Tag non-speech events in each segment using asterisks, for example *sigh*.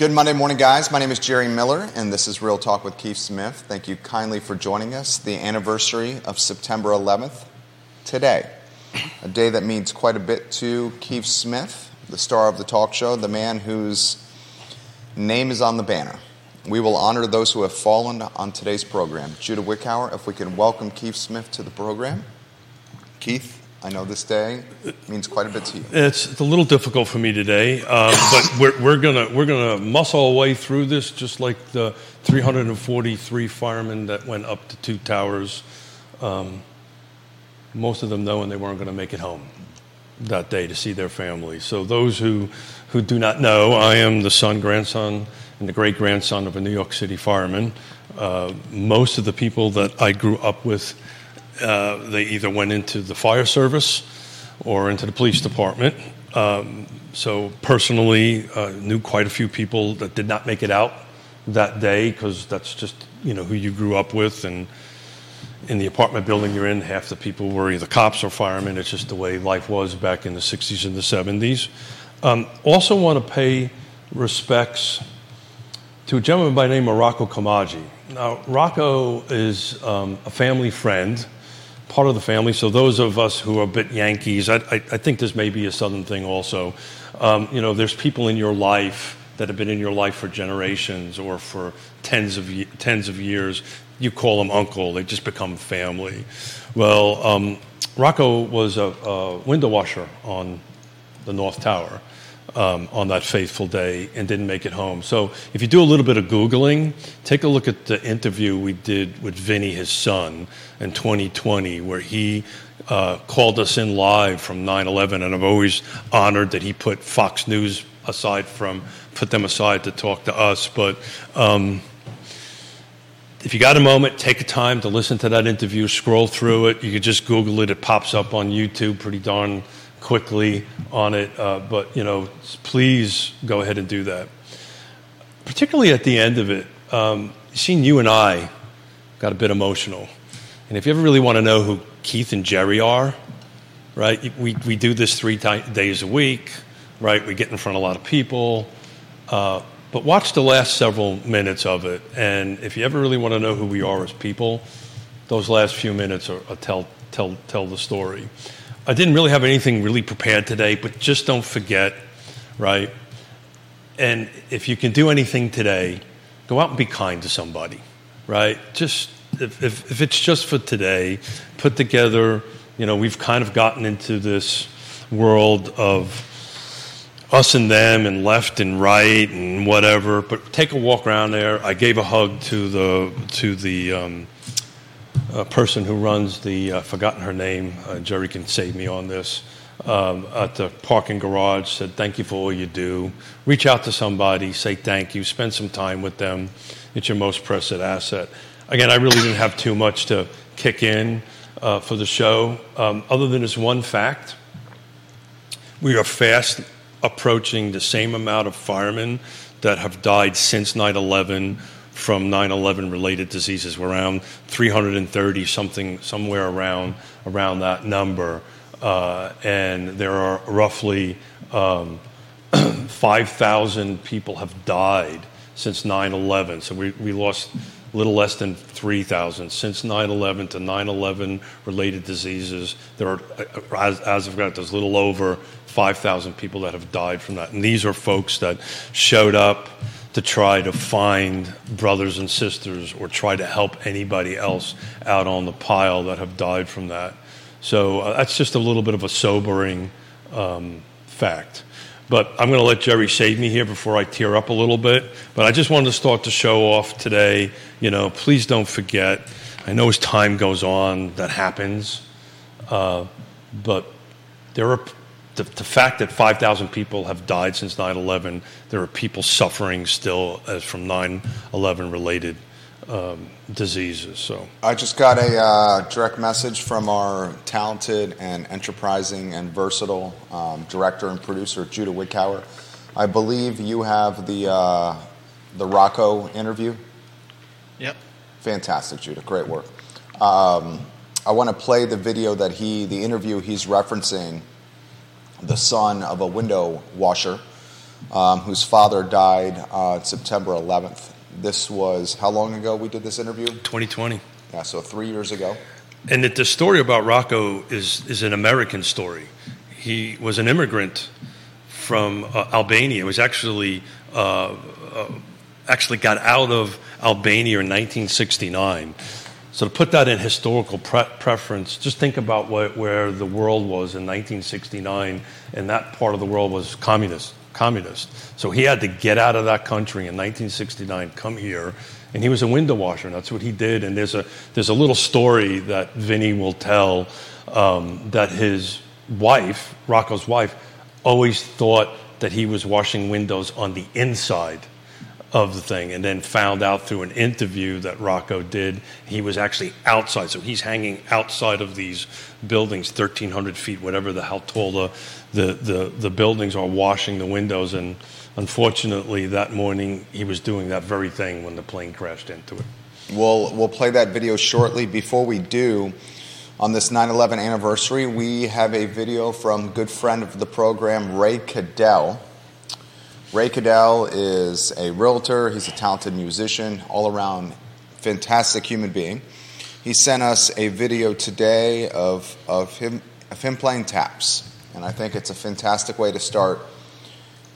Good Monday morning, guys. My name is Jerry Miller, and this is Real Talk with Keith Smith. Thank you kindly for joining us. The anniversary of September 11th, today. A day that means quite a bit to Keith Smith, the star of the talk show, the man whose name is on the banner. We will honor those who have fallen on today's program. Judah Wickower, if we can welcome Keith Smith to the program. Keith, I know this day means quite a bit to you. It's, a little difficult for me today, um, but we're, we're gonna we're gonna muscle our way through this, just like the 343 firemen that went up to two towers. Um, most of them knowing they weren't going to make it home that day to see their family. So those who who do not know, I am the son, grandson, and the great grandson of a New York City fireman. Uh, most of the people that I grew up with uh, they either went into the fire service or into the police department. Um, so personally, uh, knew quite a few people that did not make it out that day because that's just you know who you grew up with, and in the apartment building you're in, half the people were either cops or firemen. It's just the way life was back in the '60s and the '70s. Um, also, want to pay respects to a gentleman by the name of Rocco Kamaji. Now, Rocco is um, a family friend part of the family. So those of us who are a bit Yankees, I, I, I think this may be a Southern thing also. Um, you know, there's people in your life that have been in your life for generations or for tens of tens of years. You call them uncle; they just become family. Well, um, Rocco was a, a window washer on the North Tower um, on that faithful day and didn't make it home. So if you do a little bit of Googling, take a look at the interview we did with Vinny, his son, in 2020, where he uh, called us in live from 9 11. And I'm always honored that he put Fox News aside from, put them aside to talk to us. But um, if you got a moment, take a time to listen to that interview, scroll through it. You could just Google it, it pops up on YouTube pretty darn quickly on it, uh, but you know, please go ahead and do that. Particularly at the end of it, um, seeing you and I got a bit emotional. And if you ever really want to know who Keith and Jerry are, right? We we do this three t- days a week, right? We get in front of a lot of people. Uh, but watch the last several minutes of it, and if you ever really want to know who we are as people, those last few minutes are, are tell tell tell the story. I didn't really have anything really prepared today, but just don't forget, right? And if you can do anything today, go out and be kind to somebody, right? Just if, if, if it's just for today, put together, you know, we've kind of gotten into this world of us and them and left and right and whatever, but take a walk around there. I gave a hug to the, to the, um, a person who runs the, uh, forgotten her name, uh, Jerry can save me on this, um, at the parking garage, said, Thank you for all you do. Reach out to somebody, say thank you, spend some time with them. It's your most precious asset. Again, I really didn't have too much to kick in uh, for the show, um, other than this one fact. We are fast approaching the same amount of firemen that have died since 9 11 from 9/11 related diseases. We're around 330 something, somewhere around around that number, uh, and there are roughly um, *clears throat* 5,000 people have died since 9/11. So we we lost a little less than 3,000 since 9/11 to 9/11 related diseases. There are, as, as of got, there's a little over 5,000 people that have died from that, and these are folks that showed up to try to find brothers and sisters or try to help anybody else out on the pile that have died from that. So uh, that's just a little bit of a sobering um, fact. But I'm going to let Jerry save me here before I tear up a little bit. But I just wanted to start the show off today. You know, please don't forget. I know as time goes on, that happens. Uh, but there are the, the fact that 5,000 people have died since 9 11, there are people suffering still as from 9 11 related um, diseases. So I just got a uh, direct message from our talented and enterprising and versatile um, director and producer Judah Wickower. I believe you have the uh, the Rocco interview. Yep. Fantastic, Judah. Great work. Um, I want to play the video that he, the interview he's referencing the son of a window washer um, whose father died uh, September 11th. This was how long ago we did this interview? 2020. Yeah, so three years ago. And that the story about Rocco is, is an American story. He was an immigrant from uh, Albania. He was actually uh, uh, actually got out of Albania in 1969. So to put that in historical pre- preference, just think about what, where the world was in 1969, and that part of the world was communist. Communist. So he had to get out of that country in 1969, come here, and he was a window washer. And that's what he did. And there's a there's a little story that Vinny will tell um, that his wife, Rocco's wife, always thought that he was washing windows on the inside of the thing and then found out through an interview that Rocco did he was actually outside. So he's hanging outside of these buildings, 1,300 feet, whatever the how tall the, the, the, the buildings are, washing the windows. And unfortunately, that morning he was doing that very thing when the plane crashed into it. We'll, we'll play that video shortly. Before we do, on this 9 11 anniversary, we have a video from good friend of the program, Ray Cadell. Ray Cadell is a realtor, he's a talented musician, all around fantastic human being. He sent us a video today of, of, him, of him playing taps, and I think it's a fantastic way to start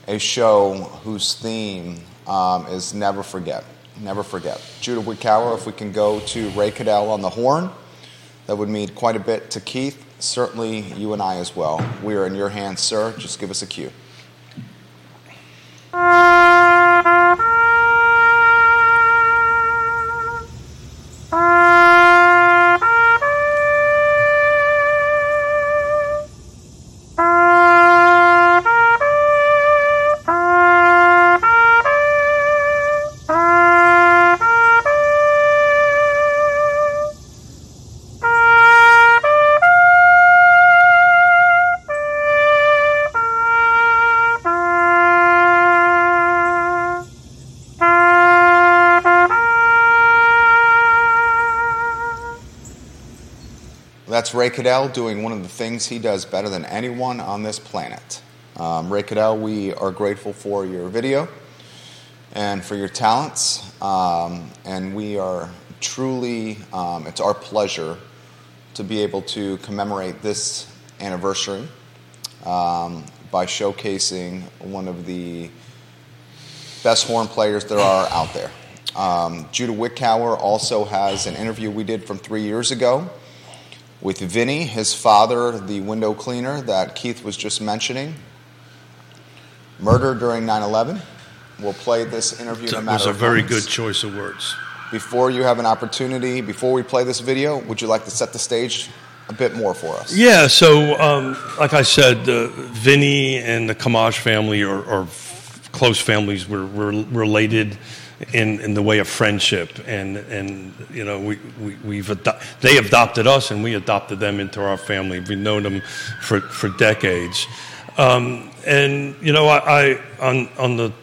a show whose theme um, is never forget. Never forget. Judah Wickower, if we can go to Ray Cadell on the horn, that would mean quite a bit to Keith, certainly you and I as well. We are in your hands, sir. Just give us a cue. That's Ray Cadell doing one of the things he does better than anyone on this planet. Um, Ray Cadell, we are grateful for your video and for your talents, um, and we are truly, um, it's our pleasure to be able to commemorate this anniversary um, by showcasing one of the best horn players there are out there. Um, Judah Wickower also has an interview we did from three years ago with Vinny, his father, the window cleaner that Keith was just mentioning. Murder during 9 11. We'll play this interview in a That was a very moments. good choice of words. Before you have an opportunity, before we play this video, would you like to set the stage a bit more for us? Yeah, so um, like I said, uh, Vinny and the Kamash family are, are close families. We're, we're related in, in the way of friendship, and and you know we, we we've ado- they adopted us, and we adopted them into our family. We've known them for for decades, um, and you know I, I on on the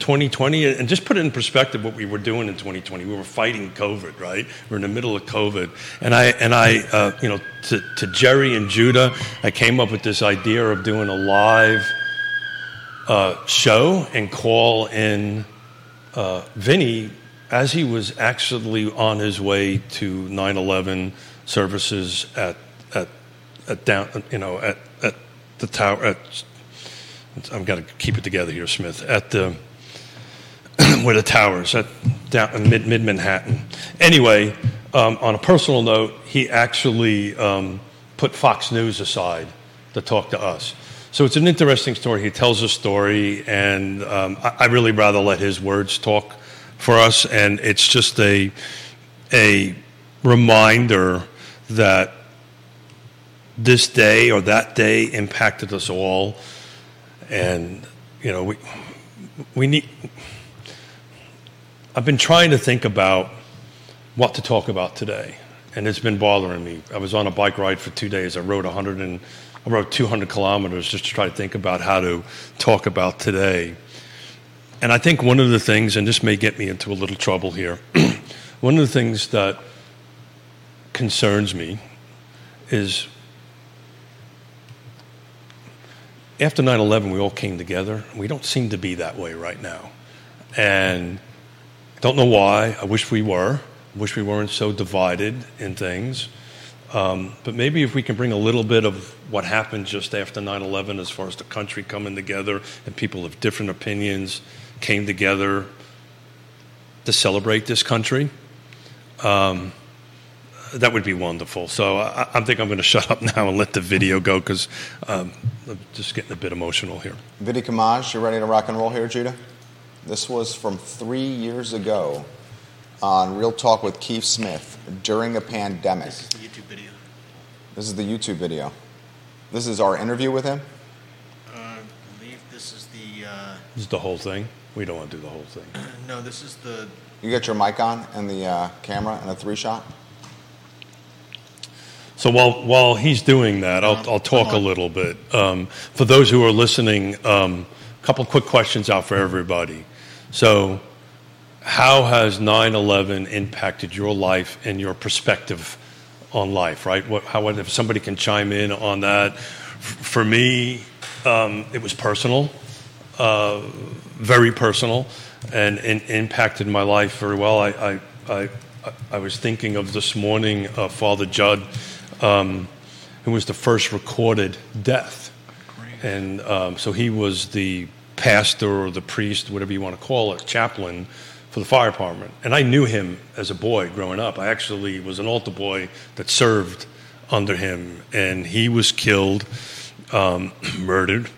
2020 and just put it in perspective what we were doing in 2020 we were fighting covid right? We're in the middle of covid. And i and i uh, you know to, to jerry and judah i came up with this idea of doing a live uh, show and call in uh, vinny as he was actually on his way to 9-11 services at at at down you know at at the tower at i've got to keep it together here smith at the *clears throat* where the towers at down mid mid Manhattan. Anyway, um, on a personal note, he actually um, put Fox News aside to talk to us. So it's an interesting story. He tells a story, and um, I, I really rather let his words talk for us. And it's just a a reminder that this day or that day impacted us all, and you know we we need. I've been trying to think about what to talk about today, and it's been bothering me. I was on a bike ride for two days. I rode 100 and Rode 200 kilometers just to try to think about how to talk about today. And I think one of the things, and this may get me into a little trouble here, *clears throat* one of the things that concerns me is after 9 11, we all came together. We don't seem to be that way right now. And don't know why. I wish we were. I wish we weren't so divided in things. Um, but maybe if we can bring a little bit of what happened just after 9 11 as far as the country coming together and people of different opinions came together to celebrate this country, um, that would be wonderful. So I, I, think I'm going to shut up now and let the video go because um, I'm just getting a bit emotional here. Vinny Camaj, you ready to rock and roll here, Judah? This was from three years ago on Real Talk with Keith Smith during a pandemic. This is the YouTube video. This is the YouTube video. This is our interview with him. Uh, I believe this is the. Uh, this is the whole thing. We don't want to do the whole thing. *clears throat* no, this is the. You got your mic on and the uh, camera and a three shot. So while while he's doing that, I'll, I'll talk a little bit. Um, for those who are listening, a um, couple quick questions out for everybody. So, how has 9/11 impacted your life and your perspective on life? Right? What, how if somebody can chime in on that? For me, um, it was personal, uh, very personal, and, and, impacted my life very well. I, I, I, I was thinking of this morning, uh, Father Judge, um, who was the first recorded death, and um, so he was the pastor or the priest, whatever you want to call it, chaplain for the fire department. And I knew him as a boy growing up. I actually was an altar boy that served under him, and he was killed, um, *clears throat* murdered,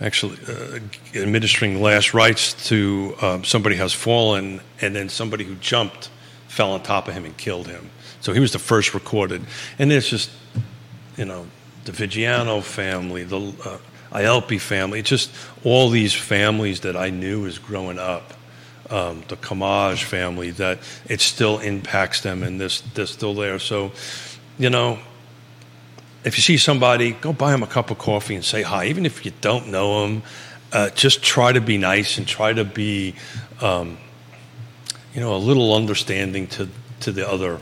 actually uh, administering last rites to um, somebody who has fallen, and then somebody who jumped fell on top of him and killed him. So he was the first recorded. And there's just, you know, the Vigiano family, the uh, Ielpi family, just all these families that I knew as growing up, um, the Camaj family, that it still impacts them and this, they're still there. So, you know, if you see somebody, go buy them a cup of coffee and say hi. Even if you don't know them, uh, just try to be nice and try to be, um, you know, a little understanding to, to the other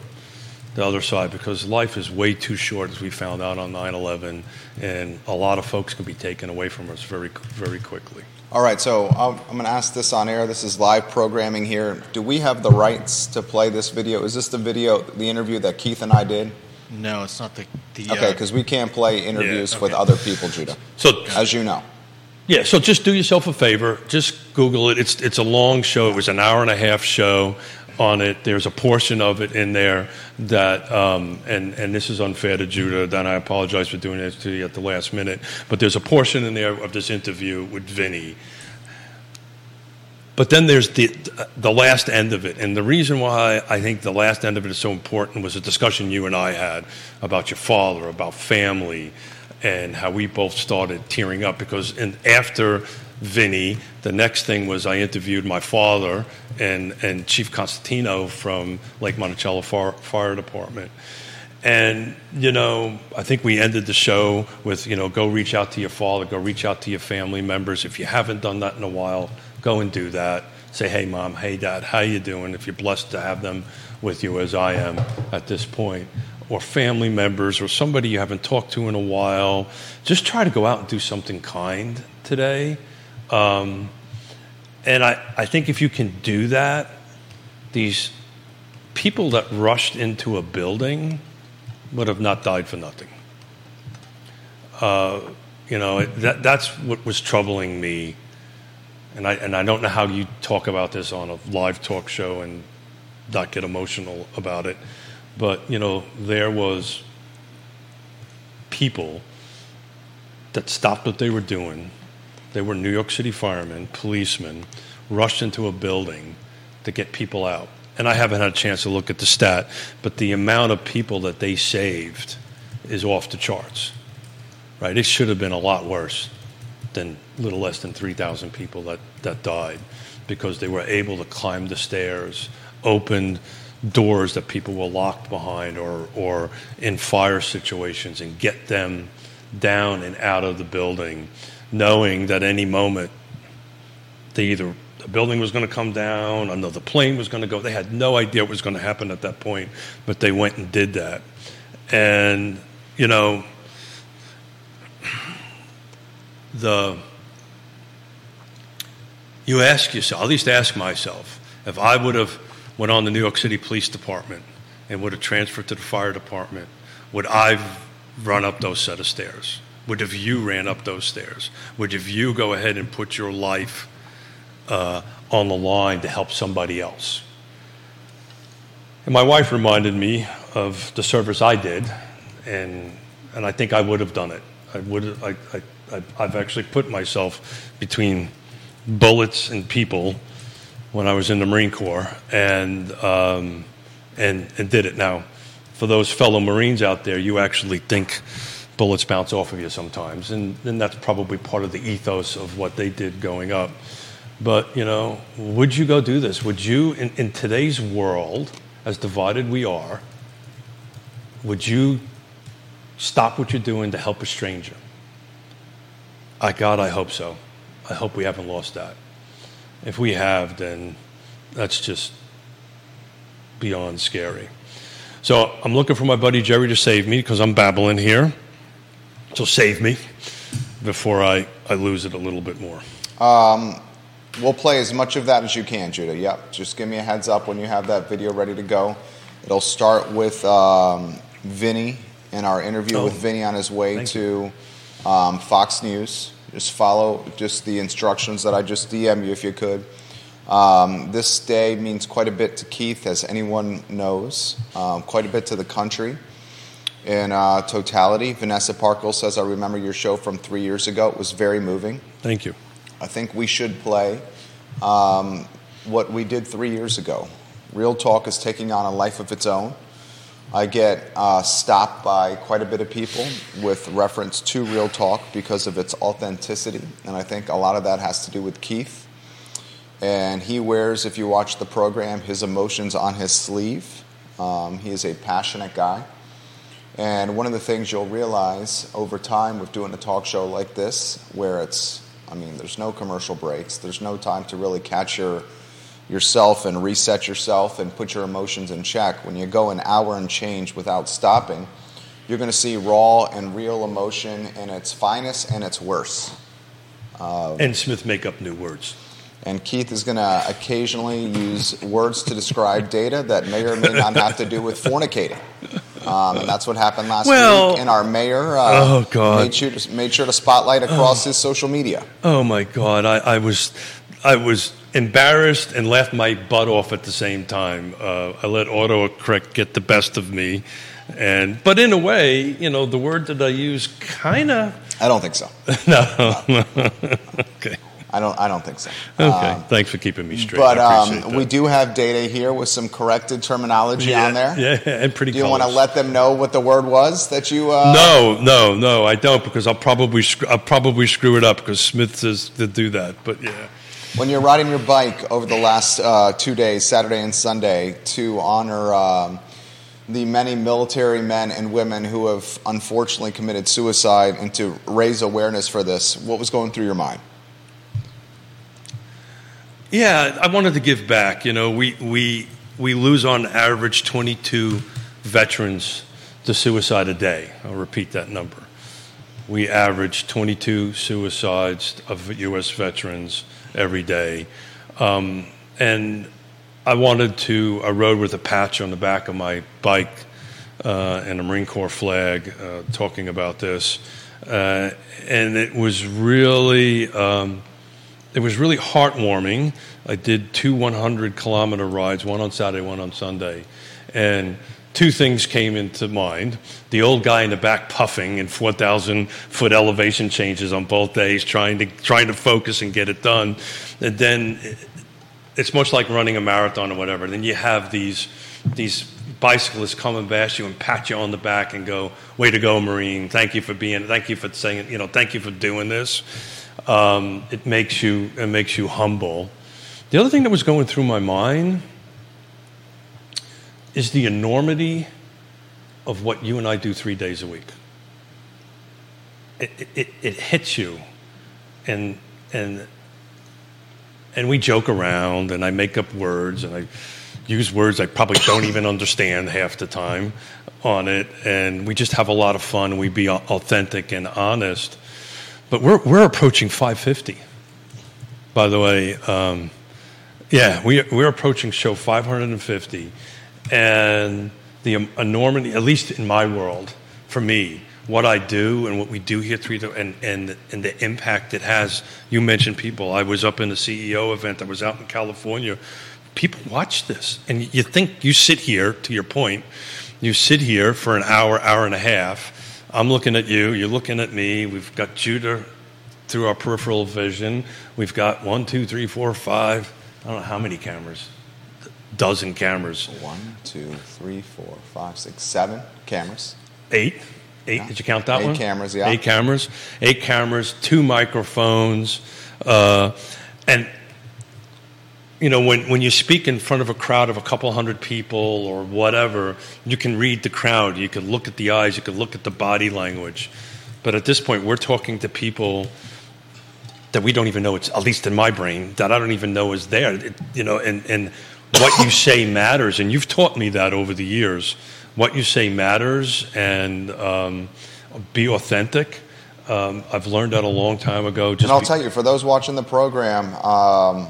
the other side because life is way too short, as we found out on 9 11, and a lot of folks can be taken away from us very, very quickly. All right, so I'm going to ask this on air. This is live programming here. Do we have the rights to play this video? Is this the video, the interview that Keith and I did? No, it's not the. the okay, because uh, we can't play interviews yeah, okay. with other people, Judah. So, as you know. Yeah, so just do yourself a favor. Just Google it. It's it's a long show. It was an hour and a half show on it. There's a portion of it in there that, um, and, and this is unfair to Judah, then I apologize for doing this to you at the last minute, but there's a portion in there of this interview with Vinny. But then there's the, the last end of it. And the reason why I think the last end of it is so important was a discussion you and I had about your father, about family, and how we both started tearing up because in, after Vinny. The next thing was I interviewed my father and, and Chief Constantino from Lake Monticello Fire, Fire Department. And, you know, I think we ended the show with, you know, go reach out to your father, go reach out to your family members. If you haven't done that in a while, go and do that. Say, hey, mom, hey, dad, how you doing? If you're blessed to have them with you as I am at this point, or family members or somebody you haven't talked to in a while, just try to go out and do something kind today. Um, and I, I think if you can do that, these people that rushed into a building would have not died for nothing. Uh, you know, that, that's what was troubling me. And I, and I don't know how you talk about this on a live talk show and not get emotional about it. But, you know, there was people that stopped what they were doing they were New York City firemen, policemen, rushed into a building to get people out. And I haven't had a chance to look at the stat, but the amount of people that they saved is off the charts. Right? It should have been a lot worse than little less than 3,000 people that, that died because they were able to climb the stairs, open doors that people were locked behind or, or in fire situations and get them down and out of the building knowing that any moment they either the building was going to come down, another plane was going to go. They had no idea what was going to happen at that point, but they went and did that. And, you know, the you ask yourself, at least ask myself, if I would have went on the New York City Police Department and would have transferred to the fire department, would I run up those set of stairs? Would have you ran up those stairs? Would have you go ahead and put your life uh, on the line to help somebody else? And my wife reminded me of the service I did, and and I think I would have done it. I would. I, I, I've actually put myself between bullets and people when I was in the Marine Corps, and um, and and did it. Now, for those fellow Marines out there, you actually think bullets bounce off of you sometimes, and, and that's probably part of the ethos of what they did going up. But you know, would you go do this? Would you, in, in today's world, as divided we are, would you stop what you're doing to help a stranger? I God, I hope so. I hope we haven't lost that. If we have, then that's just beyond scary. So I'm looking for my buddy Jerry to save me because I'm babbling here. So save me before I, I lose it a little bit more. Um, we'll play as much of that as you can, Judah. Yep. Just give me a heads up when you have that video ready to go. It'll start with um, Vinny and our interview Oh. with Vinny on his way to um, Fox News. Just follow just the instructions that I just DM you if you could. Um, this day means quite a bit to Keith, as anyone knows, um, quite a bit to the country in uh, totality. Vanessa Parkle says, I remember your show from three years ago. It was very moving. Thank you. I think we should play um, what we did three years ago. Real Talk is taking on a life of its own. I get uh, stopped by quite a bit of people with reference to Real Talk because of its authenticity, and I think a lot of that has to do with Keith. And he wears, if you watch the program, his emotions on his sleeve. Um, he is a passionate guy. And one of the things you'll realize over time with doing a talk show like this, where it's, I mean, there's no commercial breaks, there's no time to really catch your, yourself and reset yourself and put your emotions in check. When you go an hour and change without stopping, you're going to see raw and real emotion in its finest and its worst. And Smith make up new words. And Keith is going to occasionally use words to describe data that may or may not have to do with fornicating. Um, and that's what happened last Well- week. And our mayor uh, Oh, God. Made, sure to, made sure to spotlight across his social media. Oh my God, I, I was, I was embarrassed and laughed my butt off at the same time. Uh, I let autocorrect get the best of me, and but in a way, you know, the word that I use kind of I don't think so. *laughs* no. *laughs* okay, I don't. I don't think so. okay. Thanks for keeping me straight. But um, we do have data here with some corrected terminology yeah, on there. Yeah, and pretty. Do you want to let them know what the word was that you? Uh, No, no, no, I don't because I'll probably I'll probably screw it up because Smith says to do that. But yeah, When you're riding your bike over the last uh, two days, Saturday and Sunday, to honor um, the many military men and women who have unfortunately committed suicide and to raise awareness for this, what was going through your mind? Yeah, I wanted to give back. You know, we we we lose on average 22 veterans to suicide a day. I'll repeat that number. We average 22 suicides of U.S. veterans every day, um, and I wanted to. I rode with a patch on the back of my bike uh, and a Marine Corps flag, uh, talking about this, uh, and it was really. Um, it was really heartwarming. I did two 100 kilometer rides, one on Saturday, one on Sunday. And two things came into mind. The old guy in the back puffing in 4,000 foot elevation changes on both days, trying to, trying to focus and get it done. And then it's much like running a marathon or whatever. Then you have these, these bicyclists come and bash you and pat you on the back and go, way to go, Marine. Thank you for being, thank you for saying, you know, thank you for doing this um, it makes you it makes you humble. The other thing that was going through my mind is the enormity of what you and I do three days a week. It, it, it, it hits you, and and and we joke around, and I make up words, and I use words I probably don't even understand half the time on it, and we just have a lot of fun. We be authentic and honest. But we're we're approaching 550. By the way, um, yeah, we we're approaching show 550, and the enormity, at least in my world, for me, what I do and what we do here, three and and and the impact it has. You mentioned people. I was up in a CEO event. I was out in California. People watch this, and you think you sit here. To your point, you sit here for an hour, hour and a half. I'm looking at you. You're looking at me. We've got Judah through our peripheral vision. We've got one, two, three, four, five. I don't know how many cameras. a Dozen cameras. One, two, three, four, five, six, seven cameras. Eight. Eight. Yeah. Did you count that Eight one? cameras, yeah. Eight cameras. Eight cameras. Two microphones. Uh, and you know, when, when you speak in front of a crowd of a couple hundred people or whatever, you can read the crowd. You can look at the eyes. You can look at the body language. But at this point, we're talking to people that we don't even know. It's at least in my brain that I don't even know is there. It, you know, and and what you say matters. And you've taught me that over the years. What you say matters, and um, be authentic. Um, I've learned that a long time ago. Just and I'll be- tell you, for those watching the program, um,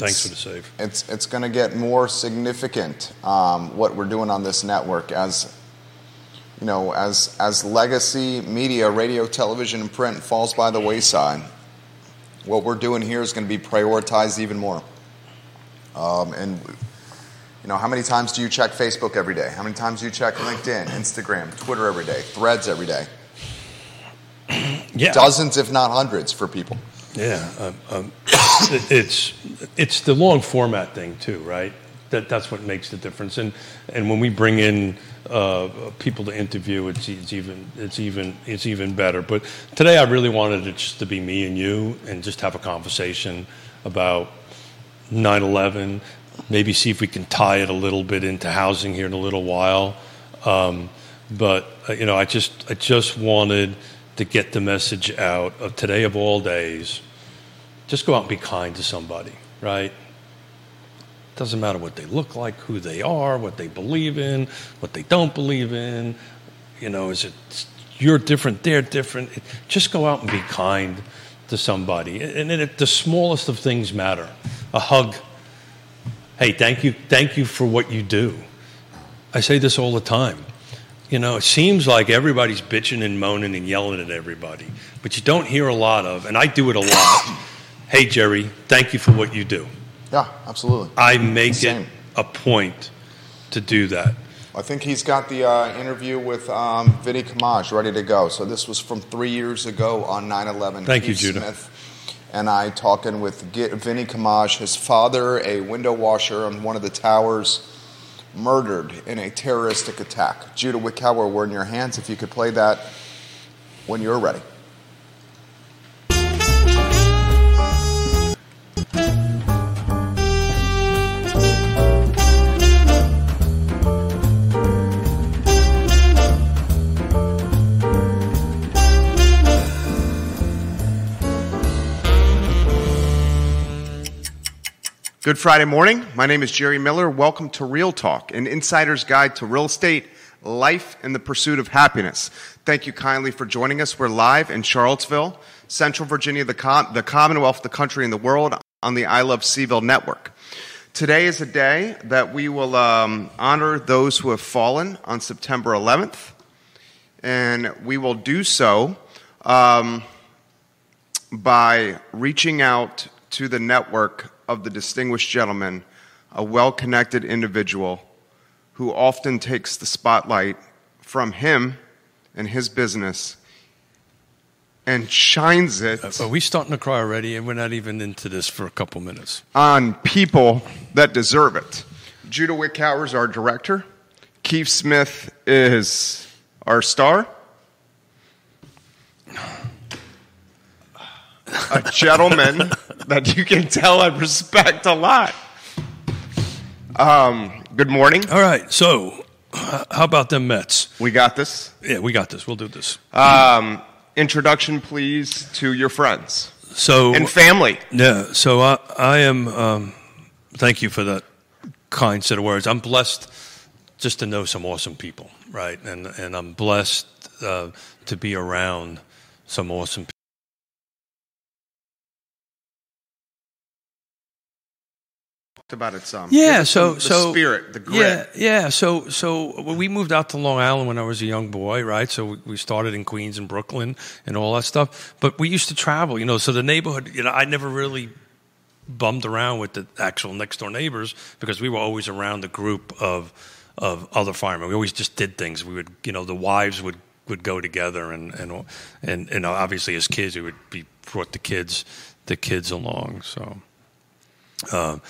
Thanks for the save. It's it's going to get more significant um, what we're doing on this network as you know as as legacy media, radio, television, and print falls by the wayside. What we're doing here is going to be prioritized even more. Um, and you know, how many times do you check Facebook every day? How many times do you check LinkedIn, Instagram, Twitter every day, Threads every day? yeah. Dozens, if not hundreds, for people. Yeah, um, um, *coughs* it's it's the long format thing too, right? That that's what makes the difference. And and when we bring in uh, people to interview, it's, it's even it's even it's even better. But today, I really wanted it just to be me and you, and just have a conversation about 9/11. Maybe see if we can tie it a little bit into housing here in a little while. Um, but uh, you know, I just I just wanted to get the message out of today of all days. Just go out and be kind to somebody, right? Doesn't matter what they look like, who they are, what they believe in, what they don't believe in. You know, is it you're different, they're different. Just go out and be kind to somebody. And it, the smallest of things matter. A hug. Hey, thank you, thank you for what you do. I say this all the time. You know, it seems like everybody's bitching and moaning and yelling at everybody, but you don't hear a lot of, and I do it a lot. *coughs* hey, Jerry, thank you for what you do. Yeah, absolutely. I make it a point to do that. I think he's got the uh, interview with um, Vinny Camaj ready to go. So this was from three years ago on 9/11. Thank you, Judah. Smith and I talking with Vinny Camaj, his father, a window washer on one of the towers, murdered in a terroristic attack. Judah Wickower, we're in your hands. If you could play that when you're ready. Good Friday morning. My name is Jerry Miller. Welcome to Real Talk, an insider's guide to real estate, life, and the pursuit of happiness. Thank you kindly for joining us. We're live in Charlottesville, Central Virginia, the, Com- the Commonwealth, the country, and the world on the I Love CVille network. Today is a day that we will um, honor those who have fallen on September 11th, and we will do so um, by reaching out to the network of the distinguished gentleman, a well connected individual who often takes the spotlight from him and his business and shines it uh, Are we starting to cry already? And we're not even into this for a couple minutes. on people that deserve it. Judah Wickower is our director. Keith Smith is our star. A gentleman *laughs* that you can tell I respect a lot. Um, good morning. All right, so how about them Mets? We got this. Yeah, we got this. We'll do this. Um, introduction, please, to your friends So and family. Yeah, so I, I am. Um, thank you for that kind set of words. I'm blessed just to know some awesome people, right? And and I'm blessed uh, to be around some awesome about it some. Yeah, so some- the so spirit, the grit. Yeah, yeah. So so when we moved out to Long Island when I was a young boy, right? So we- we started in Queens and Brooklyn and all that stuff. But we used to travel, you know. So the neighborhood, you know, I never really bummed around with the actual next door neighbors because we were always around the group of of other firemen. We always just did things. We would, you know, the wives would would go together and and and, and obviously as kids, we would be brought the kids the kids along. So. Um,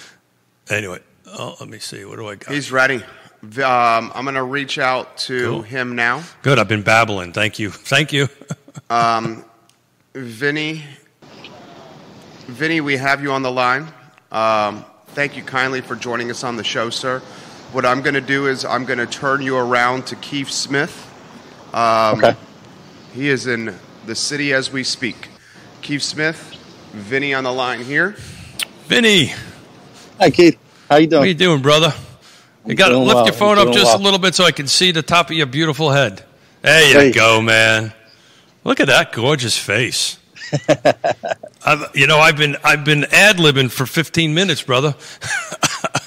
Anyway, oh, let me see. What do I got? He's ready. Um, I'm going to reach out to Cool. him now. Good. I've been babbling. Thank you. *laughs* Thank you. *laughs* Vinny, Vinny, we have you on the line. Um, thank you kindly for joining us on the show, sir. What I'm going to do is I'm going to turn you around to Keith Smith. Um, Okay. He is in the city as we speak. Keith Smith, Vinny on the line here. Vinny, Hi, Keith. How you what are you doing? doing, brother? You got to lift well. your phone up just well. a little bit so I can see the top of your beautiful head. There you Hey. go, man. Look at that gorgeous face. *laughs* I've, you know, I've been I've been ad libbing for 15 minutes, brother. *laughs*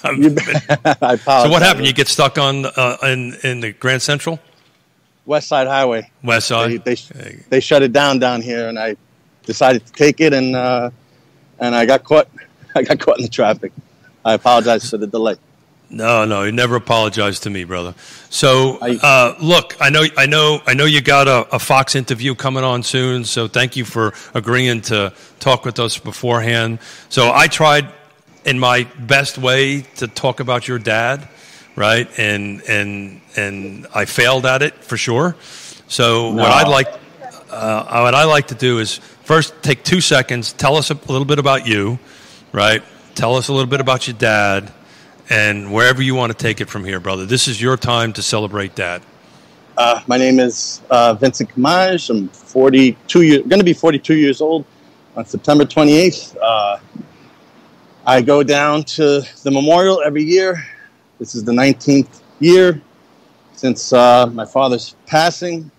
Been- *laughs* I apologize. so what happened? You get stuck on uh, in in the Grand Central West Side Highway. West Side? they, Hey. they shut it down down here, and I decided to take it, and uh, and I got caught. I got caught in the traffic. I apologize for the delay. No, no, you never apologize to me, brother. So, uh, look, I know, I know, I know you got a, a Fox interview coming on soon. So, thank you for agreeing to talk with us beforehand. So, I tried in my best way to talk about your dad, right? And and and I failed at it for sure. So, what I'd like, uh, what I like to do is first take two seconds, tell us a little bit about you, right? Tell us a little bit about your dad, and wherever you want to take it from here, brother. This is your time to celebrate dad. Uh, my name is uh, Vincent Camaj. I'm 42 years, going to be 42 years old on September 28th. Uh, I go down to the memorial every year. This is the 19th year since uh, my father's passing.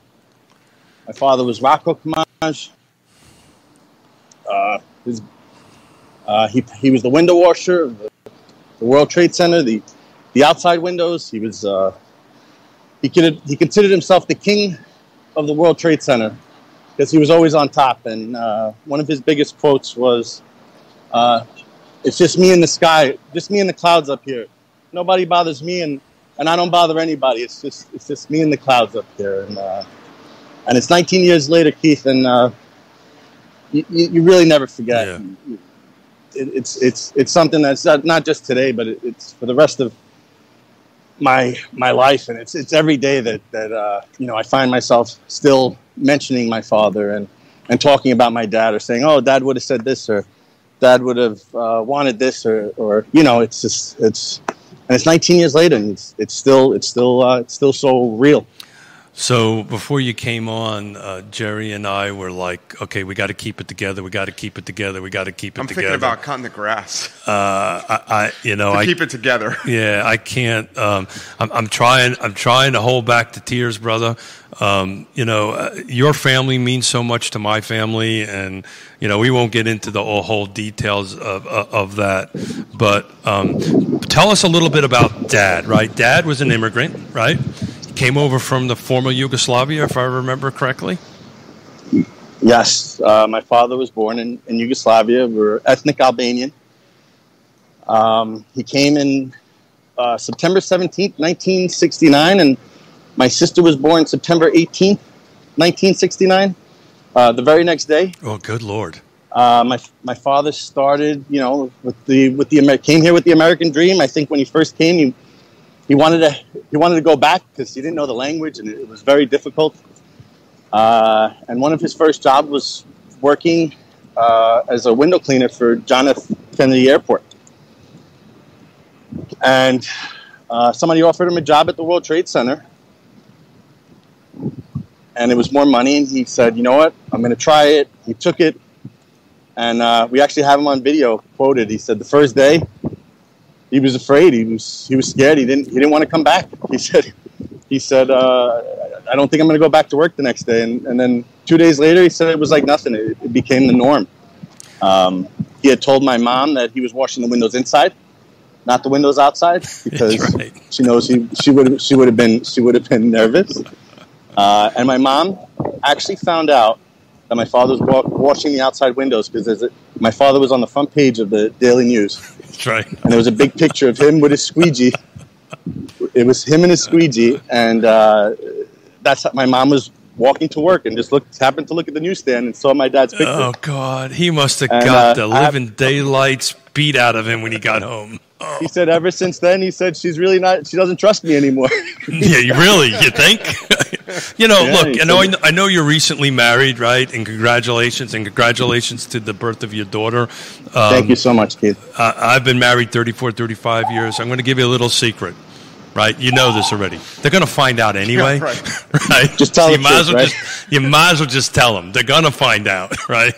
My father was Rocco Camaj. Uh, his, uh, he, he was the window washer of the, the World Trade Center, the, the outside windows. He was uh, he could he considered himself the king of the World Trade Center because he was always on top. And uh, one of his biggest quotes was, uh, "It's just me in the sky, just me in the clouds up here. Nobody bothers me, and and I don't bother anybody. It's just it's just me in the clouds up here." And uh, and it's 19 years later, Keith, and uh, you, you you really never forget. Yeah. It, it's it's it's something that's not, not just today, but it, it's for the rest of my my life, and it's it's every day that that uh, you know I find myself still mentioning my father and and talking about my dad, or saying, "Oh, dad would have said this," or "Dad would have uh, wanted this," or or you know, it's just it's and it's 19 years later, and it's it's still it's still uh, it's still so real. So before you came on, uh, Jerry and I were like, "Okay, we got to keep it together. We got to keep it together. We got to keep it I'm together." thinking about cutting the grass uh, I, I, you know, I keep it together. *laughs* Yeah, I can't. Um, I'm, I'm trying. I'm trying to hold back the tears, brother. Um, you know, uh, your family means so much to my family, and you know we won't get into the whole details of of, of that. But um, tell us a little bit about Dad. Right, Dad was an immigrant. Right, came over from the former Yugoslavia, if I remember correctly. Yes, uh, my father was born in, in Yugoslavia. We're ethnic Albanian. Um, he came in uh, September 17th, 1969, and my sister was born September 18th, 1969, uh, the very next day. Oh, good lord! Uh, my my father started, you know, with the with the Amer- came here with the American dream. I think when he first came, he he wanted to he wanted to go back because he didn't know the language and it was very difficult. Uh, and one of his first jobs was working uh, as a window cleaner for John F. Kennedy Airport. And uh, somebody offered him a job at the World Trade Center, and it was more money. And he said, "You know what? I'm going to try it." He took it, and uh, we actually have him on video quoted. He said the first day he was afraid. He was he was scared. He didn't he didn't want to come back. He *laughs* said he said uh, I don't think I'm going to go back to work the next day. And, and then two days later, he said it was like nothing. It, it became the norm. Um, he had told my mom that he was washing the windows inside not the windows outside, *laughs* because right. she knows she she would she would have been she would have been nervous. Uh, and my mom actually found out that my father was wa- washing the outside windows because my father was on the front page of the Daily News, That's right. and there was a big picture of him with his squeegee. It was him and his squeegee, and uh, that's how my mom was walking to work and just looked happened to look at the newsstand and saw my dad's picture. Oh God, he must have And, got uh, the living daylights beat out of him when he got home. He said ever since then, he said she's really not. She doesn't trust me anymore. Yeah, you really? You think? *laughs* you know, Yeah, look. I know. I know- I know you're recently married, right? And congratulations, and congratulations to the birth of your daughter. Um, Thank you so much, Keith. Uh, I've been married 34, 35 years. I'm going to give you a little secret, right? You know this already. They're going to find out anyway, right. *laughs* right? Just tell So you the might as truth, well right? just you might as well just tell them. They're going to find out, *laughs* right?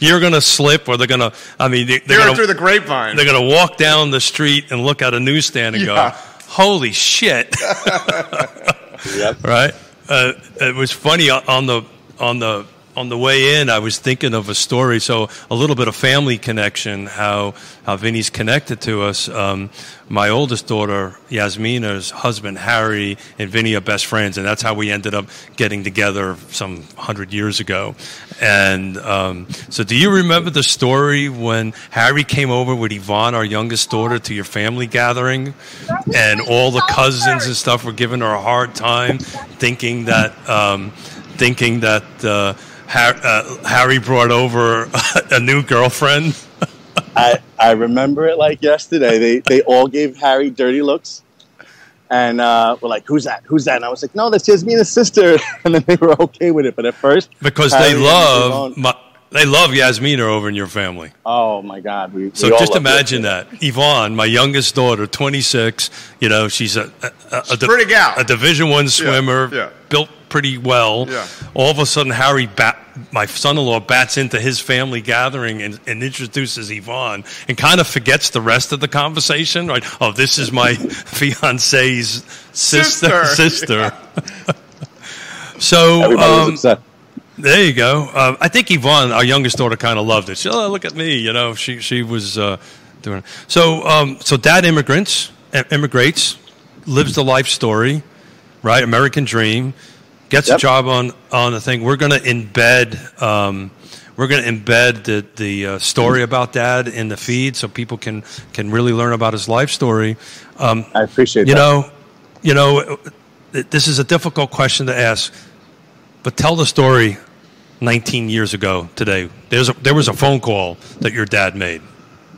You're going to slip, or they're going to. I mean, they, they're Hear it going through the grapevine. they're going to walk down the street and look at a newsstand and Yeah. go, "Holy shit!" *laughs* Yep. right? Uh, it was funny on- the on the on the way in. I was thinking of a story, so a little bit of family connection. How how Vinny's connected to us. Um, my oldest daughter Yasmina's husband Harry and Vinny are best friends, and that's how we ended up getting together some hundred years ago. And um, so, do you remember the story when Harry came over with Yvonne, our youngest daughter, to your family gathering, and all the cousins and stuff were giving her a hard time, thinking that um, thinking that uh, Har- uh, Harry brought over *laughs* a new girlfriend. *laughs* I, I remember it like yesterday. They they all gave Harry dirty looks, and uh, were like, "Who's that? Who's that?" And I was like, "No, that's Yasmina's sister." *laughs* And then they were okay with it, but at first, because Harry they love my, they love Yasmina over in your family. Oh my God! We, So we just imagine Yasmina. that Yvonne, my youngest daughter, 26. You know, she's a a, a, a, pretty gal. a Division One swimmer, yeah. built pretty well. Yeah. All of a sudden, Harry, bat, my son-in-law, bats into his family gathering and, and introduces Yvonne, and kind of forgets the rest of the conversation. Right? Oh, this is my *laughs* fiance's sister. Sister. *laughs* Sister. *laughs* so Everybody was um, upset. There you go. Uh, I think Yvonne, our youngest daughter, kind of loved it. She, oh, look at me, you know. She she was uh, doing it. So um, so dad immigrants im- immigrates, lives the life story, right? American dream, gets a job on on the thing. We're going to embed. Um, we're going to embed the the uh, story about dad in the feed so people can can really learn about his life story. Um, I appreciate you that. know, you know, this is a difficult question to ask, but tell the story 19 years ago today. There's a, there was a phone call that your dad made.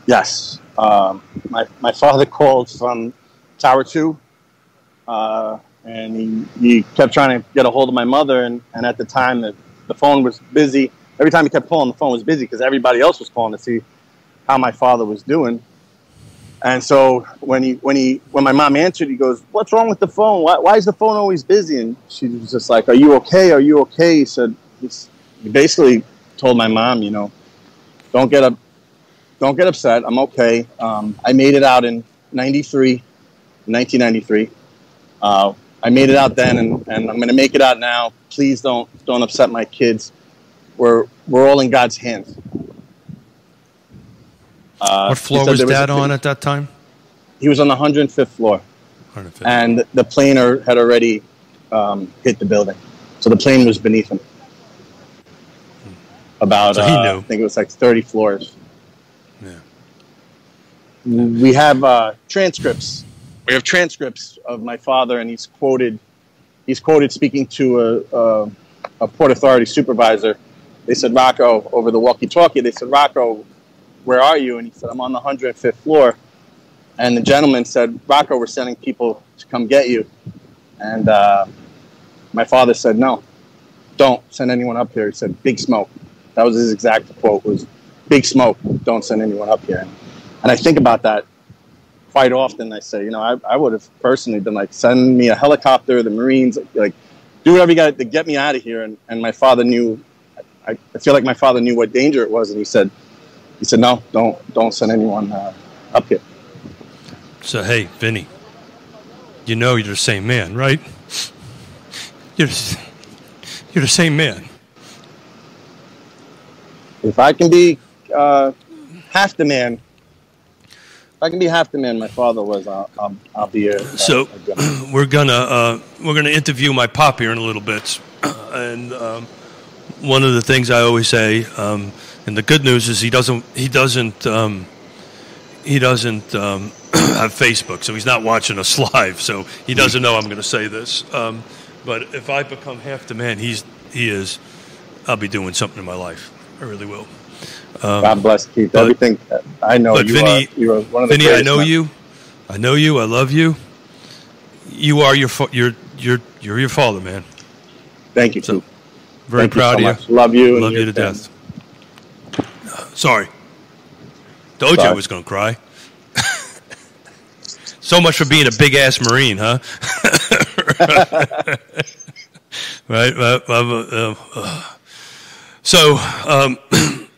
Yes. Um, my, my father called from Tower 2, uh, and he, he kept trying to get a hold of my mother. And, and at the time, the, the phone was busy. Every time he kept calling, the phone was busy because everybody else was calling to see how my father was doing. And so when he when he when my mom answered, he goes, "What's wrong with the phone? Why, why is the phone always busy?" And she was just like, "Are you okay? Are you okay?" He said, basically told my mom, you know, don't get up, don't get upset. I'm okay. Um, I made it out in 93, 1993. Uh, I made it out then, and, and I'm going to make it out now. Please don't don't upset my kids. We're we're all in God's hands. Uh, What floor was there dad on at that time? He was on the 105th floor, 150. and the planer had already um, hit the building, so the plane was beneath him. About So uh. I think it was like 30 floors. Yeah. We have uh, transcripts. We have transcripts of my father, and he's quoted. He's quoted speaking to a, a, a port authority supervisor. They said, "Rocco," over the walkie-talkie. They said, "Rocco, where are you?" And he said, "I'm on the 105th floor." And the gentleman said, "Rocco, we're sending people to come get you." And uh, my father said, "No, don't send anyone up here." He said, "Big smoke." That was his exact quote: "Was big smoke. Don't send anyone up here." And I think about that quite often. I say, you know, I, I would have personally been like, send me a helicopter, the Marines, like, do whatever you got to get me out of here. And, and my father knew, I, I feel like my father knew what danger it was. And he said, he said, no, don't, don't send anyone uh, up here. So hey, Vinny, you know you're the same man, right? You're you're the same man. If I can be uh, half the man, if I can be half the man my father was, I'll, I'll, I'll be a, So a *clears throat* we're gonna uh, we're gonna interview my pop here in a little bit, *clears throat* and um, one of the things I always say, um, and the good news is he doesn't he doesn't um, he doesn't um, *clears throat* have Facebook, so he's not watching us *laughs* live, so he doesn't know I'm going to say this. Um, but if I become half the man he's he is, I'll be doing something in my life. I really will. God bless Keith. but- Everything I know, you Vinny- are you are one of the Vinny, I know men. you. I know you. I love you. You are your fa- you're you're you're your father, man. Thank you, So, Keith. Very Thank proud you so of much. you. Love you. and Love you to family. death. Sorry. Dojo Sorry. was going to cry. *laughs* so much for being a big ass Marine, huh? *laughs* *laughs* right? Uh, uh, So, um, *clears throat*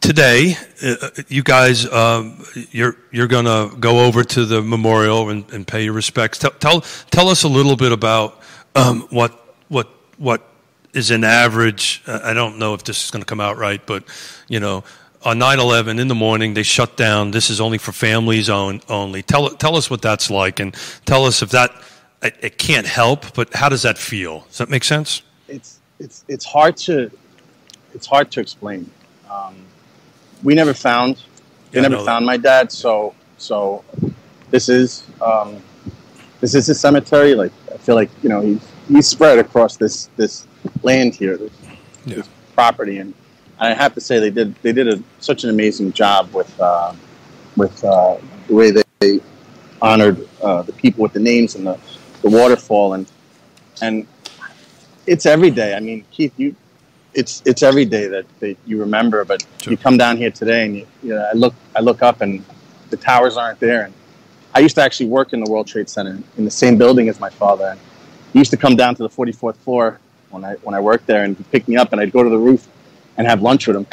today, uh, you guys, um, you're you're going to go over to the memorial and, and pay your respects. Tell, tell tell us a little bit about um, what what what is an average. Uh, I don't know if this is going to come out right, but you know. On 9/11 in the morning, they shut down. This is only for families on, only. Tell tell us what that's like, and tell us if that it, it can't help. But how does that feel? Does that make sense? It's it's it's hard to it's hard to explain. Um, we never found they I never found my dad, so so this is um, this is his cemetery. Like I feel like you know he's he's spread across this this land here, this, Yeah. this property, and I have to say they did they did a, such an amazing job with uh, with uh, the way they honored uh, the people with the names and the, the waterfall and and it's every day. I mean, Keith, you it's it's every day that, that you remember. But Sure. you come down here today, and you, you know, I look I look up, and the towers aren't there. And I used to actually work in the World Trade Center in the same building as my father. And he used to come down to the 44th floor when I when I worked there, and he'd pick me up, and I'd go to the roof and have lunch with him.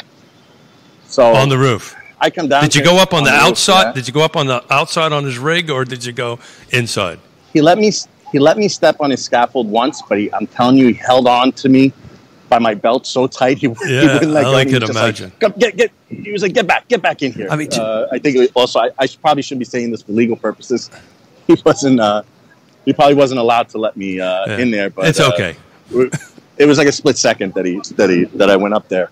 So On the roof. I come down. Did you go up on, the, roof, outside? yeah. Did you go up on the outside on his rig, or did you go inside? he let me he let me step on his scaffold once, but he, I'm telling you, he held on to me by my belt so tight he, he *laughs* wouldn't let I go. was could just like, imagine. Get get. He was like, get back, get back in here. I mean, uh, I think also I, I should- probably shouldn't be saying this for legal purposes. *laughs* He wasn't. Uh, he probably wasn't allowed to let me uh, Yeah. in there. But it's uh, okay. it was like a split second that he that he that I went up there.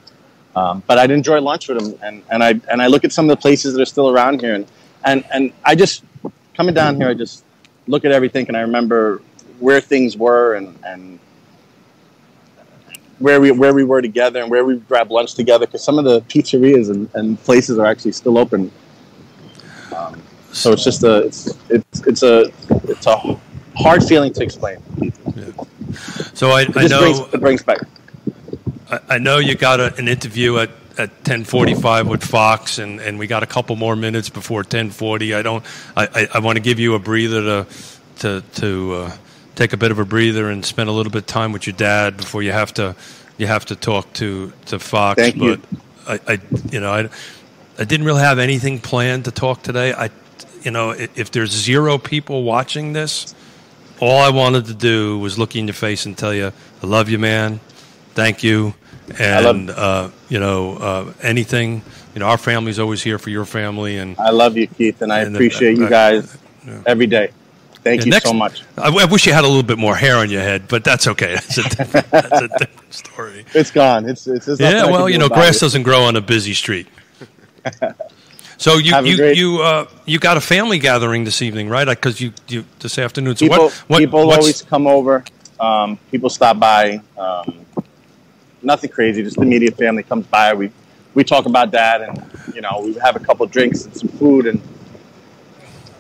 Um, but I'd enjoy lunch with him, and, and I and I look at some of the places that are still around here, and and and I just coming down here, I just look at everything, and I remember where things were, and and where we where we were together, and where we grabbed lunch together, because some of the pizzerias and, and places are actually still open. Um, so it's just a it's it's it's a it's a hard feeling to explain. So I, I know brings, it brings back. I, I know you got a, an interview at, at ten forty five with Fox, and, and we got a couple more minutes before ten forty. I don't. I, I, I want to give you a breather to to to uh, take a bit of a breather and spend a little bit of time with your dad before you have to you have to talk to to Fox. Thank you. but I, I you know I I didn't really have anything planned to talk today. I you know if there's zero people watching this. All I wanted to do was look you in your face and tell you, I love you, man. Thank you. And, uh, you know, uh, anything, you know, our family's always here for your family. And I love you, Keith, and I And the- appreciate you uh, guys yeah. every day. Thank Yeah, you next- so much. I, I wish you had a little bit more hair on your head, but that's okay. *laughs* That's a different, that's a different story. It's gone. It's it's. there's nothing I Yeah, well, you know, grass it. doesn't grow on a busy street. *laughs* So you you great- you uh, you got a family gathering this evening, right? Because you, you this afternoon. So People what, what people always come over. Um, people stop by. Um, nothing crazy. Just the immediate family comes by. We we talk about that, and you know, we have a couple drinks and some food, and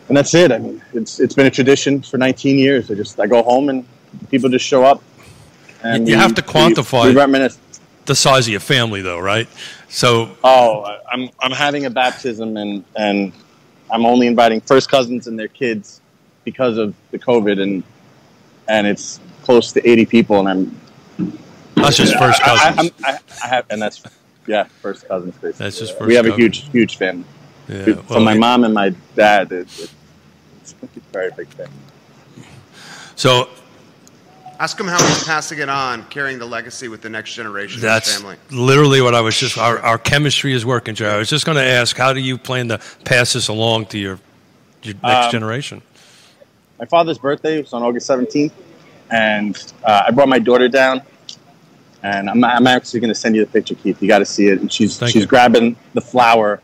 and that's it. I mean, it's it's been a tradition for 19 years. I just I go home and people just show up. And You we- have to quantify- We, reminisce. the size of your family, though, right? So Oh, I'm I'm having a baptism and and I'm only inviting first cousins and their kids because of the COVID and and it's close to 80 people and I'm that's just first I, I, cousins. I'm- I, I have and that's yeah first cousins basically. That's just we first have a huge huge family. Yeah, From well, my it- mom and my dad, it, it, it's a very big family. So Ask him how he's passing it on, carrying the legacy with the next generation of That's his family. literally what I was just. Our, our chemistry is working, Jerry. I was just going to ask, how do you plan to pass this along to your your next Um, generation? my father's birthday was on August 17th, and uh, I brought my daughter down. And I'm, I'm actually going to send you the picture, Keith. You got to see it. And she's Thank she's you. grabbing the flower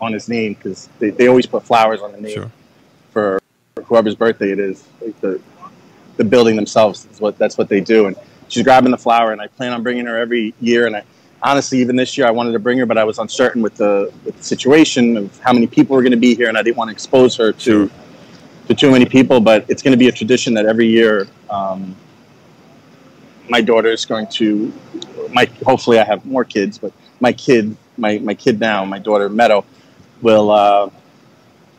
on his name because they, they always put flowers on the name Sure. for, for whoever's birthday it is. Like the the building themselves is what that's what they do. And she's grabbing the flower, and I plan on bringing her every year. And I honestly, even this year, I wanted to bring her, but I was uncertain with the, with the situation of how many people were going to be here, and I didn't want to expose her to to too many people. But it's going to be a tradition that every year, um, my daughter is going to. My hopefully, I have more kids, but my kid, my my kid now, my daughter Meadow, will uh,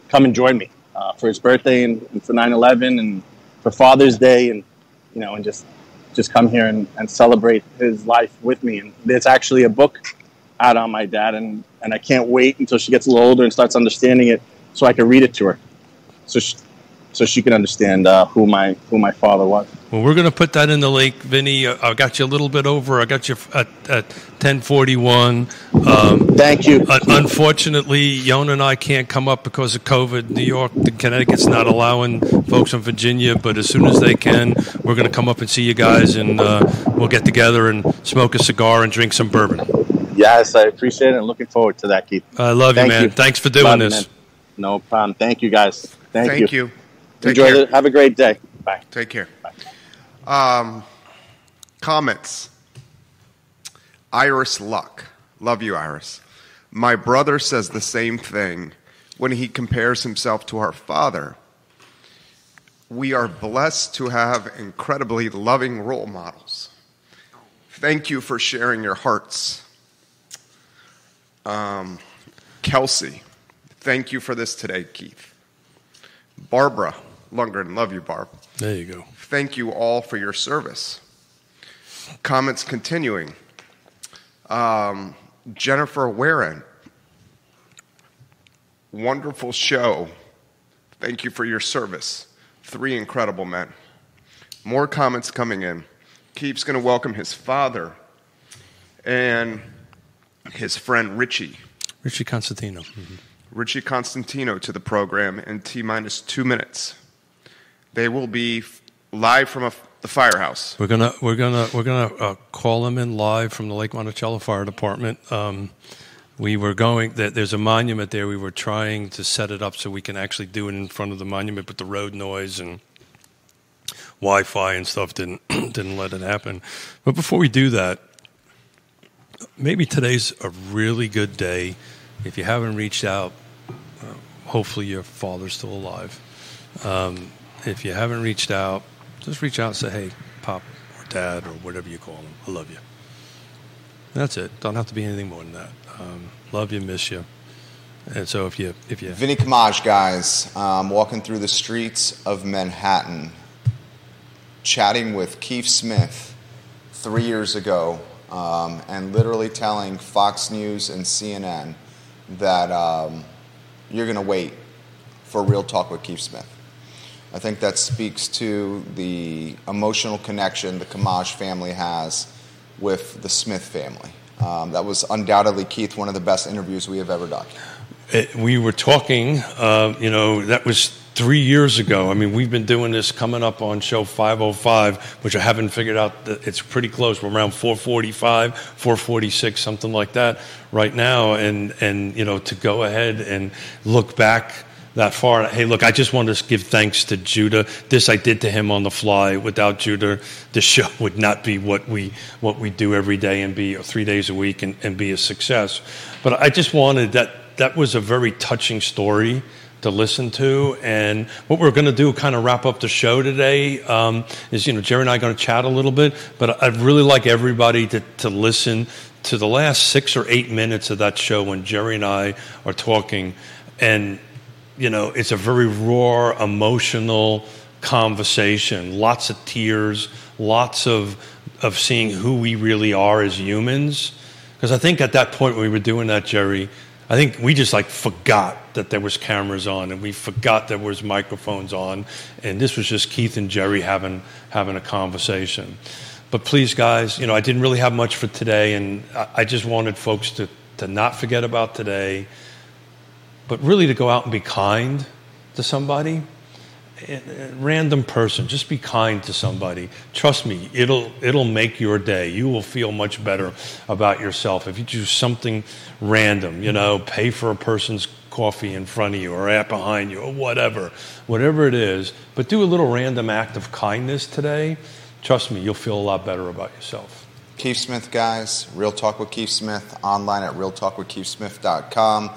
come and join me uh, for his birthday and, and for 9/11 and for Father's Day, and you know, and just just come here and, and celebrate his life with me. And there's actually a book out on my dad, and and I can't wait until she gets a little older and starts understanding it, so I can read it to her, so she, so she can understand uh, who my who my father was. Well, we're going to put that in the lake, Vinny. Uh, I got you a little bit over. I got you at, at 1041. Um, Thank you. un- unfortunately, Yonna and I can't come up because of COVID. New York, the Connecticut's not allowing folks from Virginia, but as soon as they can, we're going to come up and see you guys, and uh, we'll get together and smoke a cigar and drink some bourbon. Yes, I appreciate it and looking forward to that, Keith. I love Thank you, man. you. Thanks for doing Love this. man. No problem. Thank you, guys. Thank, Thank you. Take Enjoy it. Have a great day. Bye. Take care. Um, comments. Iris Luck. Love you, Iris. My brother says the same thing when he compares himself to our father. We are blessed to have incredibly loving role models. Thank you for sharing your hearts. Um, Kelsey, thank you for this today, Keith. Barbara Lundgren, love you, Barb. There you go. Thank you all for your service. Comments continuing. Um, Jennifer Warren, wonderful show. Thank you for your service. Three incredible men. More comments coming in. Keith's going to welcome his father and his friend Richie. Richie Constantino. Mhm. Richie Constantino to the program in T minus two minutes. They will be live from a the firehouse. We're gonna we're gonna we're gonna uh, call them in live from the Lake Monticello Fire Department. Um, we were going. there- There's a monument there. We were trying to set it up so we can actually do it in front of the monument, but the road noise and Wi-Fi and stuff didn't *clears throat* didn't let it happen. But before we do that, maybe today's a really good day. If you haven't reached out, uh, hopefully your father's still alive. Um, if you haven't reached out, just reach out and say, hey, pop or dad or whatever you call them, I love you. That's it. Don't have to be anything more than that. Um, love you, miss you. And so if you, if you, Vinny Camaj, guys, um, walking through the streets of Manhattan, chatting with Keith Smith three years ago, um, and literally telling Fox News and CNN that um, you're going to wait for Real Talk with Keith Smith. I think that speaks to the emotional connection the Camaj family has with the Smith family. Um, that was undoubtedly, Keith, one of the best interviews we have ever done. it, we were talking, uh, you know, that was three years ago. I mean, we've been doing this coming up on show 505, which I haven't figured out that it's pretty close. We're around 445, 446, something like that right now. And, and, you know, to go ahead and look back that far. Hey, look, I just want to give thanks to Judah. This I did to him on the fly. Without Judah, the *laughs* show would not be what we what we do every day and be three days a week and, and be a success. But I just wanted that. That was a very touching story to listen to. And what we're going to do, kind of wrap up the show today, um, is you know Jerry and I are going to chat a little bit. But I'd really like everybody to to listen to the last six or eight minutes of that show when Jerry and I are talking and you know, it's a very raw, emotional conversation. Lots of tears, lots of of seeing who we really are as humans. Because I think at that point when we were doing that, Jerry, I think we just like forgot that there was cameras on, and we forgot there was microphones on, and this was just Keith and Jerry having having a conversation. But please, guys, you know, I didn't really have much for today, and I, I just wanted folks to to not forget about today, but really to go out and be kind to somebody random person just be kind to somebody. Trust me it'll it'll make your day. You will feel much better about yourself if you do something random you know pay for a person's coffee in front of you or right behind you or whatever whatever it is. But do a little random act of kindness today. Trust me you'll feel a lot better about yourself. Keith Smith, guys. Real Talk with Keith Smith. Online at realtalkwithkeithsmith.com.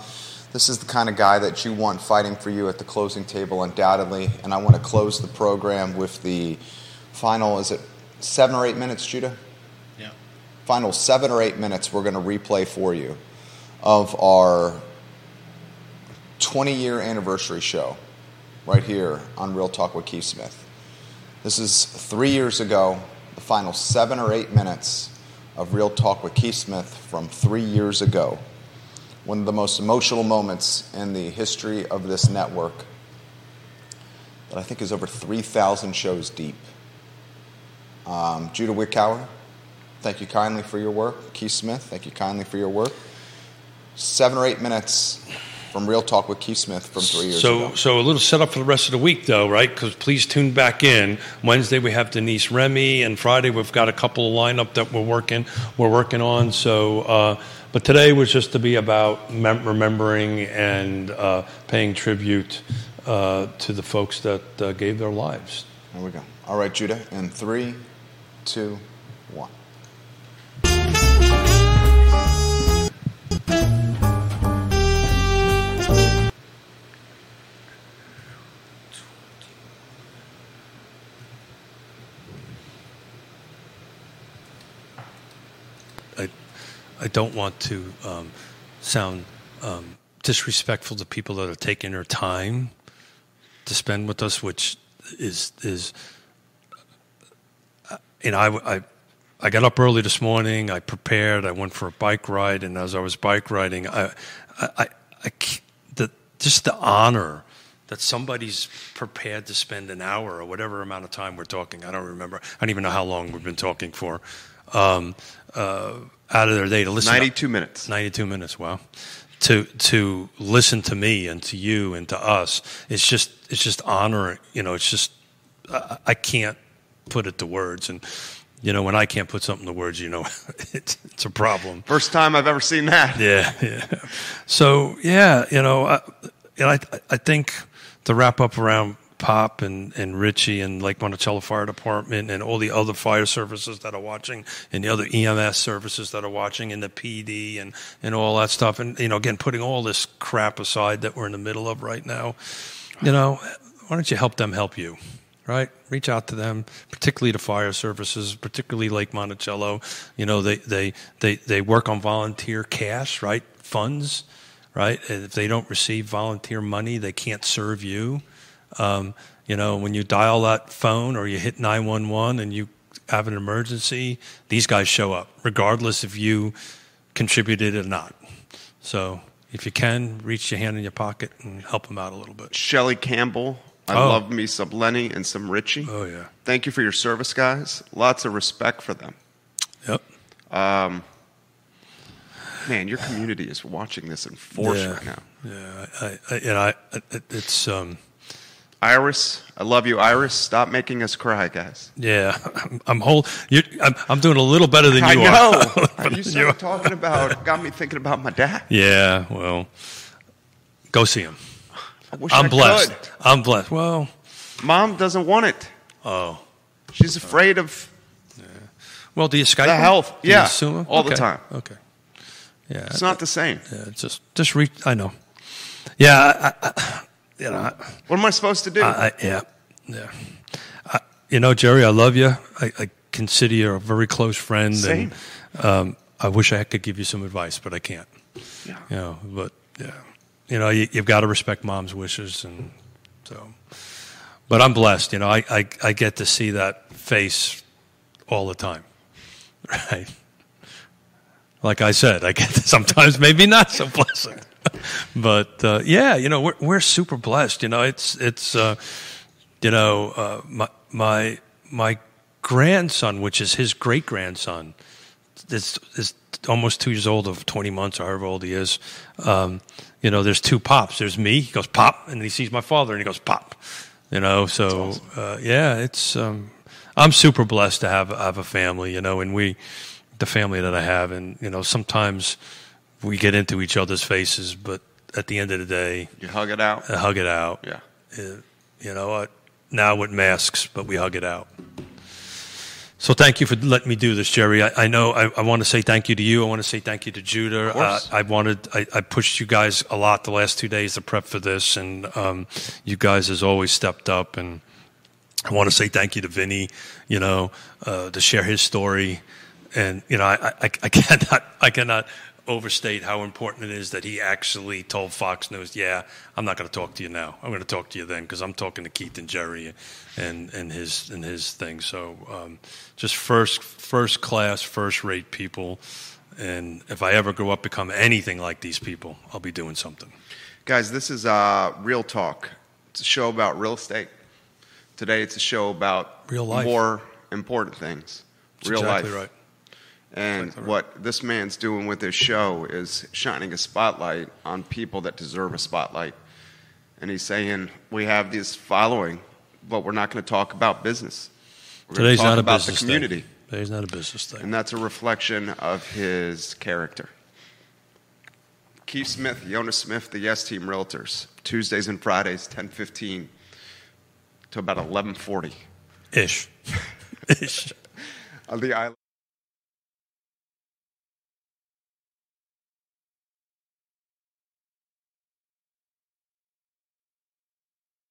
This is the kind of guy that you want fighting for you at the closing table, undoubtedly. And I want to close the program with the final, is it seven or eight minutes, Judah? Yeah. Final seven or eight minutes we're going to replay for you of our 20 year anniversary show right here on Real Talk with Keith Smith. This is three years ago, the final seven or eight minutes of Real Talk with Keith Smith from three years ago. One of the most emotional moments in the history of this network that I think is over 3,000 shows deep. Um, Judah Wickower, thank you kindly for your work. Keith Smith, thank you kindly for your work. Seven or eight minutes from Real Talk with Keith Smith from three years so, ago. So a little setup for the rest of the week, though, right? Because please tune back in. Wednesday we have Denise Remy, and Friday we've got a couple of lineup that we're working we're working on. So, uh, but today was just to be about mem- remembering and uh, paying tribute uh, to the folks that uh, gave their lives. There we go. All right, Judah, in three, two, I don't want to um, sound um, disrespectful to people that are taking their time to spend with us, which is is. uh, You know, I, I I got up early this morning. I prepared. I went for a bike ride, and as I was bike riding, I I the just the honor that somebody's prepared to spend an hour or whatever amount of time we're talking. I don't remember. I don't even know how long we've been talking for. Um, uh, out of their day to listen. 92 minutes. 92 minutes. Wow. To to listen to me and to you and to us, it's just it's just honor. You know, it's just I, I can't put it to words. And you know, when I can't put something to words, you know, *laughs* it's, it's a problem. First time I've ever seen that. Yeah, yeah. So yeah, you know, I, and I I think to wrap up around Pop and, and Richie and Lake Monticello Fire Department and all the other fire services that are watching and the other EMS services that are watching and the PD and, and all that stuff. And, you know, again, putting all this crap aside that we're in the middle of right now, you know, why don't you help them help you? Right, reach out to them, particularly the fire services, particularly Lake Monticello. You know, they they they they work on volunteer cash, right? Funds, right? If they don't receive volunteer money, they can't serve you. Um, you know, when you dial that phone or you hit 911 and you have an emergency, these guys show up, regardless if you contributed or not. So if you can, reach your hand in your pocket and help them out a little bit. Shelly Campbell. I Oh. love me some Lenny and some Richie. Oh, yeah. Thank you for your service, guys. Lots of respect for them. Yep. Um, Man, your community is watching this in force yeah. right now. Yeah. I, I, and I, it, it's, um, Iris, I love you, Iris. Stop making us cry, guys. yeah, I'm, *laughs* I'm whole, you I'm, I'm doing a little better than you I are. know. *laughs* Better you started are. talking about, got me thinking about my dad. Yeah. Well, go see him. I wish I I'm blessed. could. I'm blessed. Well, Mom doesn't want it. oh, She's afraid of. well, do you Skype The him? health, Do yeah, all the time. Okay. Yeah. It's not the same. Yeah, just just reach. I know. Yeah. I, I, you know. What am I supposed to do? I, I, yeah. Yeah. I, you know, Jerry, I love you. I, consider you a very close friend. Same. And um, I wish I could give you some advice, but I can't. Yeah. You know, but yeah. You know, you, you've got to respect mom's wishes, and so. But I'm blessed. You know, I, I I get to see that face all the time, *laughs* right? Like I said, I get to sometimes maybe not so pleasant. But uh, yeah, you know, we're we're super blessed. You know, it's it's uh, you know uh, my my my grandson, which is his great grandson, is is almost two years old of twenty months, or however old he is. Um, you know, there's two pops. There's me. He goes pop, and he sees my father, and he goes pop. You know, so uh, yeah, it's um, I'm super blessed to have have a family. You know, and we the family that I have, and you know, sometimes we get into each other's faces, but at the end of the day, You hug it out. I hug it out. Yeah. Uh, you know what? Now with masks, but we hug it out. So thank you for letting me do this, Jerry. I, I know I, I want to say thank you to you. I want to say thank you to Judah. Uh, I wanted I, I pushed you guys a lot the last two days to prep for this, and um, you guys has always stepped up. And I want to say thank you to Vinny. You know, uh, to share his story, and you know I, I, I *laughs* cannot I cannot overstate how important it is that he actually told Fox News, "Yeah, I'm not going to talk to you now. I'm going to talk to you then because I'm talking to Keith and Jerry and and his and his thing." So, um, just first first class, first rate people. And if I ever grow up become anything like these people, I'll be doing something. Guys, this is uh, Real Talk. It's a show about real estate. Today, it's a show about Real life. more important things. That's real exactly life. right. And Exactly right. what this man's doing with his show is shining a spotlight on people that deserve a spotlight. And he's saying, We have this following, but we're not going to talk about business. We're Today's talk not a about business the community. thing. Today's not a business thing. And that's a reflection of his character. Keith Smith, Yonna Smith, the Yes Team Realtors, Tuesdays and Fridays, 10:15 to about 11:40 Ish. *laughs* Ish. on the island.